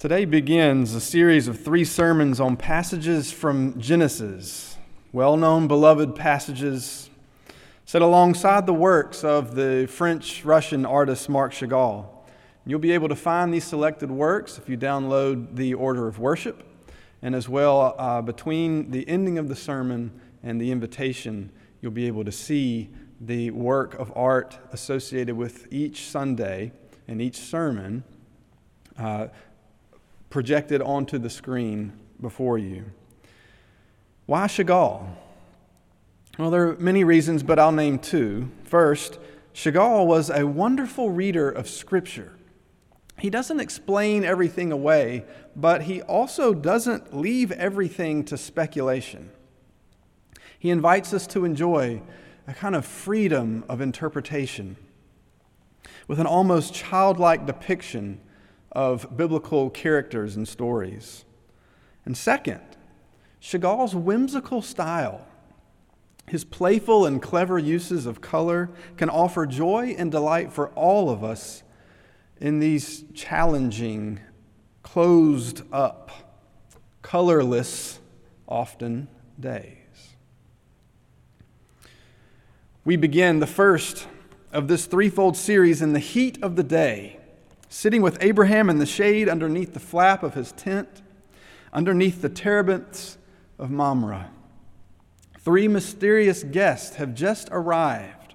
Today begins a series of three sermons on passages from Genesis, well known, beloved passages set alongside the works of the French Russian artist Marc Chagall. You'll be able to find these selected works if you download the order of worship, and as well uh, between the ending of the sermon and the invitation, you'll be able to see the work of art associated with each Sunday and each sermon. Uh, projected onto the screen before you. Why Chagall? Well, there are many reasons, but I'll name two. First, Chagall was a wonderful reader of Scripture. He doesn't explain everything away, but he also doesn't leave everything to speculation. He invites us to enjoy a kind of freedom of interpretation with an almost childlike depiction of biblical characters and stories. And second, Chagall's whimsical style, his playful and clever uses of color, can offer joy and delight for all of us in these challenging, closed up, colorless, often days. We begin the first of this threefold series in the heat of the day sitting with Abraham in the shade underneath the flap of his tent, underneath the terebinths of Mamre. Three mysterious guests have just arrived,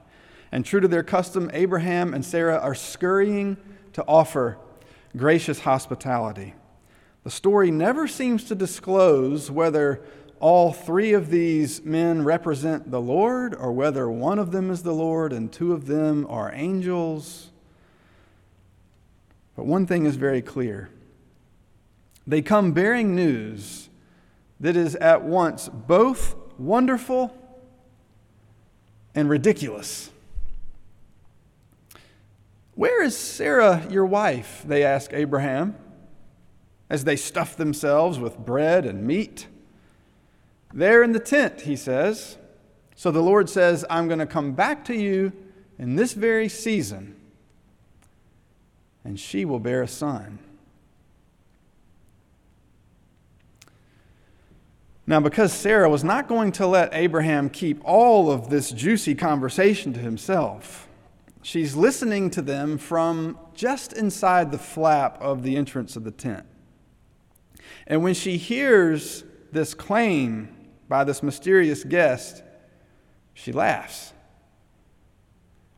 and true to their custom, Abraham and Sarah are scurrying to offer gracious hospitality. The story never seems to disclose whether all three of these men represent the Lord or whether one of them is the Lord and two of them are angels. But one thing is very clear they come bearing news that is at once both wonderful and ridiculous. Where is Sarah, your wife? They ask Abraham as they stuff themselves with bread and meat. There in the tent, he says. So the Lord says, I'm going to come back to you in this very season and she will bear a son. Now, because Sarah was not going to let Abraham keep all of this juicy conversation to himself, she's listening to them from just inside the flap of the entrance of the tent. And when she hears this claim by this mysterious guest, she laughs.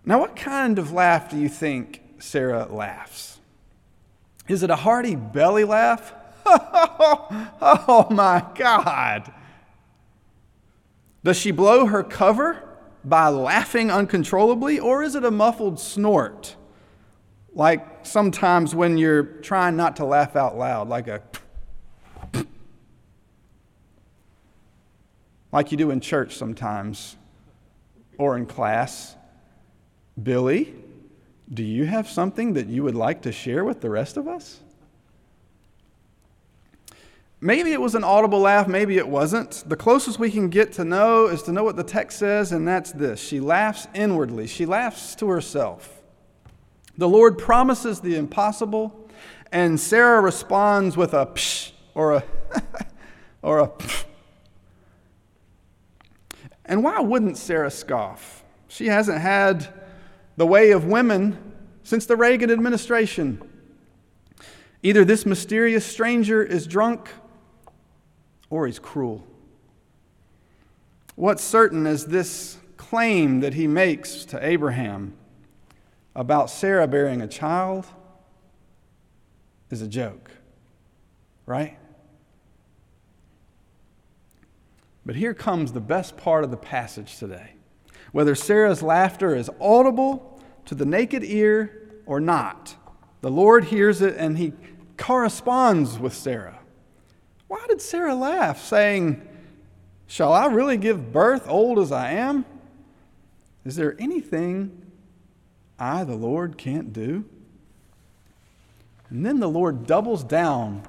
Now, what kind of laugh do you think Sarah laughs. Is it a hearty belly laugh? oh my God. Does she blow her cover by laughing uncontrollably, or is it a muffled snort? Like sometimes when you're trying not to laugh out loud, like a like you do in church sometimes or in class. Billy, do you have something that you would like to share with the rest of us? Maybe it was an audible laugh, maybe it wasn't. The closest we can get to know is to know what the text says, and that's this She laughs inwardly, she laughs to herself. The Lord promises the impossible, and Sarah responds with a psh or a or a psh. And why wouldn't Sarah scoff? She hasn't had the way of women since the Reagan administration. Either this mysterious stranger is drunk or he's cruel. What's certain is this claim that he makes to Abraham about Sarah bearing a child is a joke, right? But here comes the best part of the passage today whether Sarah's laughter is audible to the naked ear or not. The Lord hears it and he corresponds with Sarah. Why did Sarah laugh, saying, Shall I really give birth old as I am? Is there anything I, the Lord, can't do? And then the Lord doubles down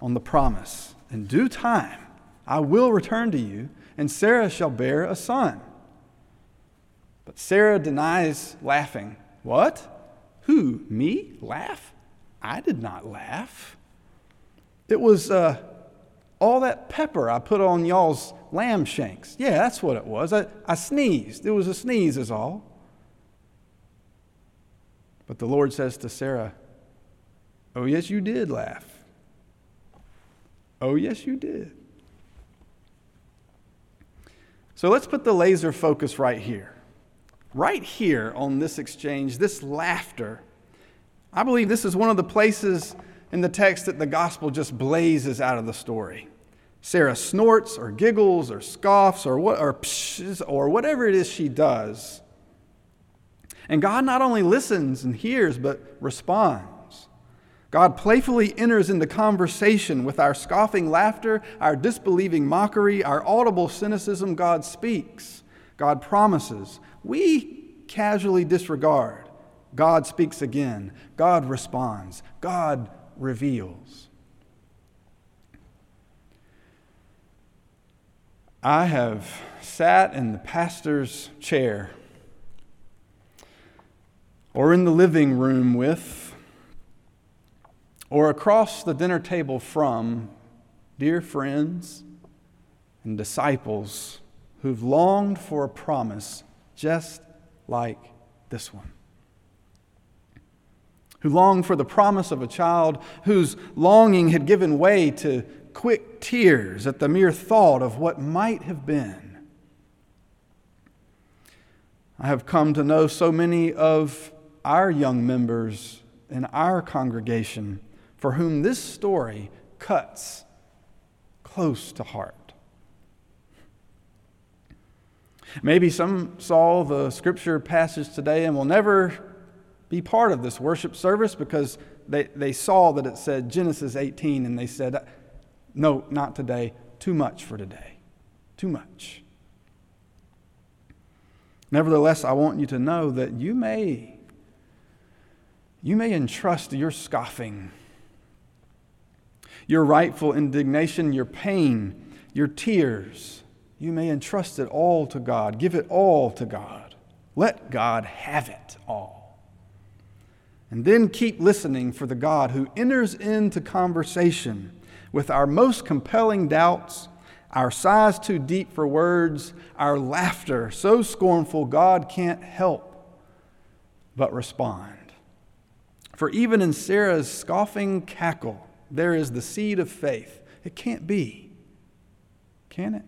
on the promise. In due time, I will return to you, and Sarah shall bear a son. But Sarah denies laughing. What? Who? Me? Laugh? I did not laugh. It was uh, all that pepper I put on y'all's lamb shanks. Yeah, that's what it was. I, I sneezed. It was a sneeze, is all. But the Lord says to Sarah, Oh, yes, you did laugh. Oh, yes, you did. So let's put the laser focus right here. Right here on this exchange, this laughter. I believe this is one of the places in the text that the gospel just blazes out of the story. Sarah snorts or giggles or scoffs or, what, or, pshes, or whatever it is she does. And God not only listens and hears, but responds. God playfully enters into conversation with our scoffing laughter, our disbelieving mockery, our audible cynicism. God speaks. God promises. We casually disregard. God speaks again. God responds. God reveals. I have sat in the pastor's chair or in the living room with or across the dinner table from dear friends and disciples who've longed for a promise just like this one who longed for the promise of a child whose longing had given way to quick tears at the mere thought of what might have been. I have come to know so many of our young members in our congregation for whom this story cuts close to heart. Maybe some saw the scripture passage today and will never be part of this worship service because they, they saw that it said Genesis 18 and they said, no, not today, too much for today. Too much. Nevertheless, I want you to know that you may you may entrust your scoffing, your rightful indignation, your pain, your tears. You may entrust it all to God. Give it all to God. Let God have it all. And then keep listening for the God who enters into conversation with our most compelling doubts, our sighs too deep for words, our laughter so scornful God can't help but respond. For even in Sarah's scoffing cackle, there is the seed of faith. It can't be, can it?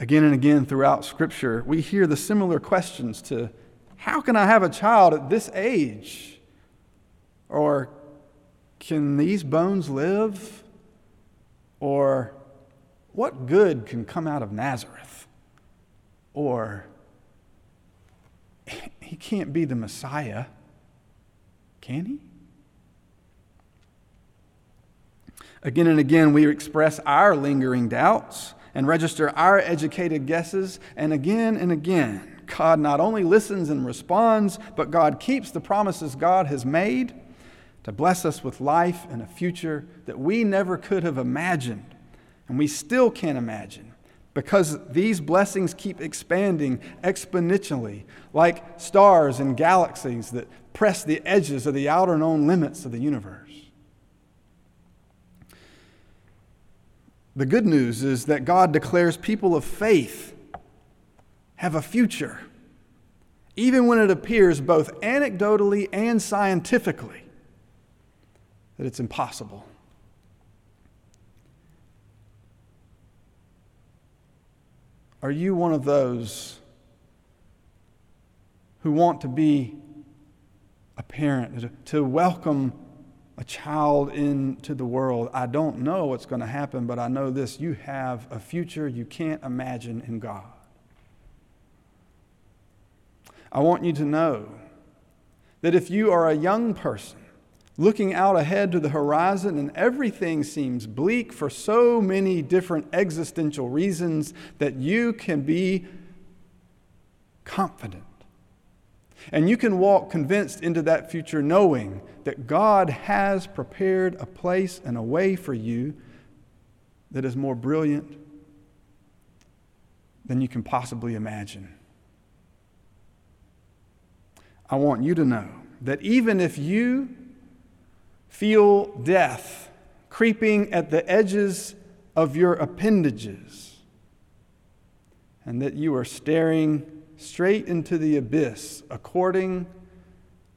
Again and again throughout Scripture, we hear the similar questions to how can I have a child at this age? Or can these bones live? Or what good can come out of Nazareth? Or he can't be the Messiah, can he? Again and again, we express our lingering doubts and register our educated guesses. And again and again, God not only listens and responds, but God keeps the promises God has made to bless us with life and a future that we never could have imagined, and we still can't imagine because these blessings keep expanding exponentially like stars and galaxies that press the edges of the outer known limits of the universe. The good news is that God declares people of faith have a future, even when it appears both anecdotally and scientifically that it's impossible. Are you one of those who want to be a parent, to welcome a child into the world. I don't know what's going to happen, but I know this you have a future you can't imagine in God. I want you to know that if you are a young person looking out ahead to the horizon and everything seems bleak for so many different existential reasons, that you can be confident and you can walk convinced into that future knowing that God has prepared a place and a way for you that is more brilliant than you can possibly imagine. I want you to know that even if you feel death creeping at the edges of your appendages, and that you are staring straight into the abyss according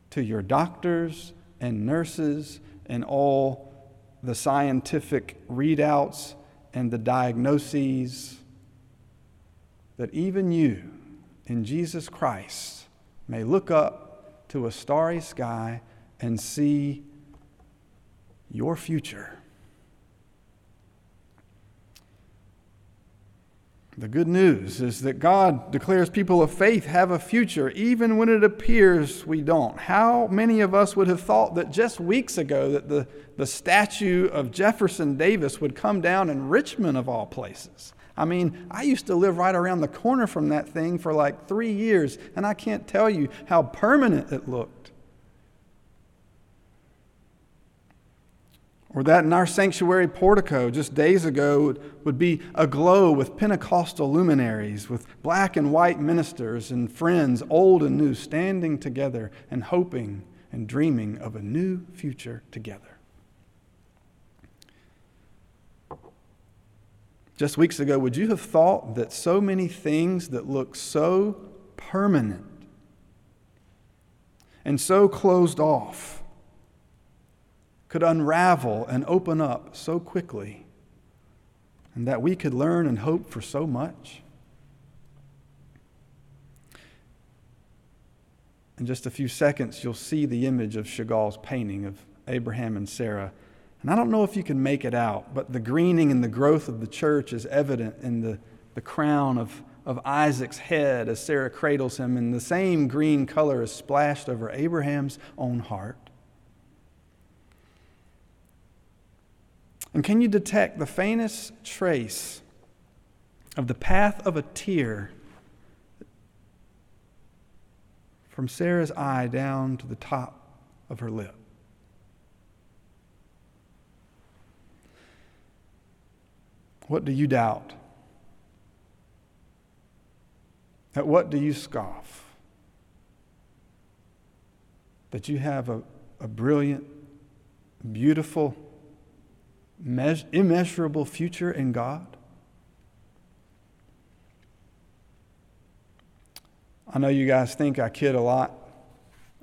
to your doctors and nurses and all the scientific readouts and the diagnoses, that even you in Jesus Christ may look up to a starry sky and see your future. The good news is that God declares people of faith have a future, even when it appears we don't. How many of us would have thought that just weeks ago that the, the statue of Jefferson Davis would come down in Richmond, of all places? I mean, I used to live right around the corner from that thing for like three years, and I can't tell you how permanent it looked. Or that in our sanctuary portico just days ago would be aglow with Pentecostal luminaries, with black and white ministers and friends, old and new, standing together and hoping and dreaming of a new future together. Just weeks ago, would you have thought that so many things that look so permanent and so closed off? Could unravel and open up so quickly, and that we could learn and hope for so much. In just a few seconds, you'll see the image of Chagall's painting of Abraham and Sarah. And I don't know if you can make it out, but the greening and the growth of the church is evident in the, the crown of, of Isaac's head as Sarah cradles him, and the same green color is splashed over Abraham's own heart. And can you detect the faintest trace of the path of a tear from Sarah's eye down to the top of her lip? What do you doubt? At what do you scoff? That you have a, a brilliant, beautiful, immeasurable future in God? I know you guys think I kid a lot,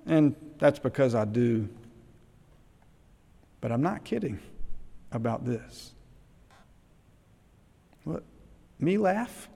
and that's because I do. But I'm not kidding about this. What? Me laugh?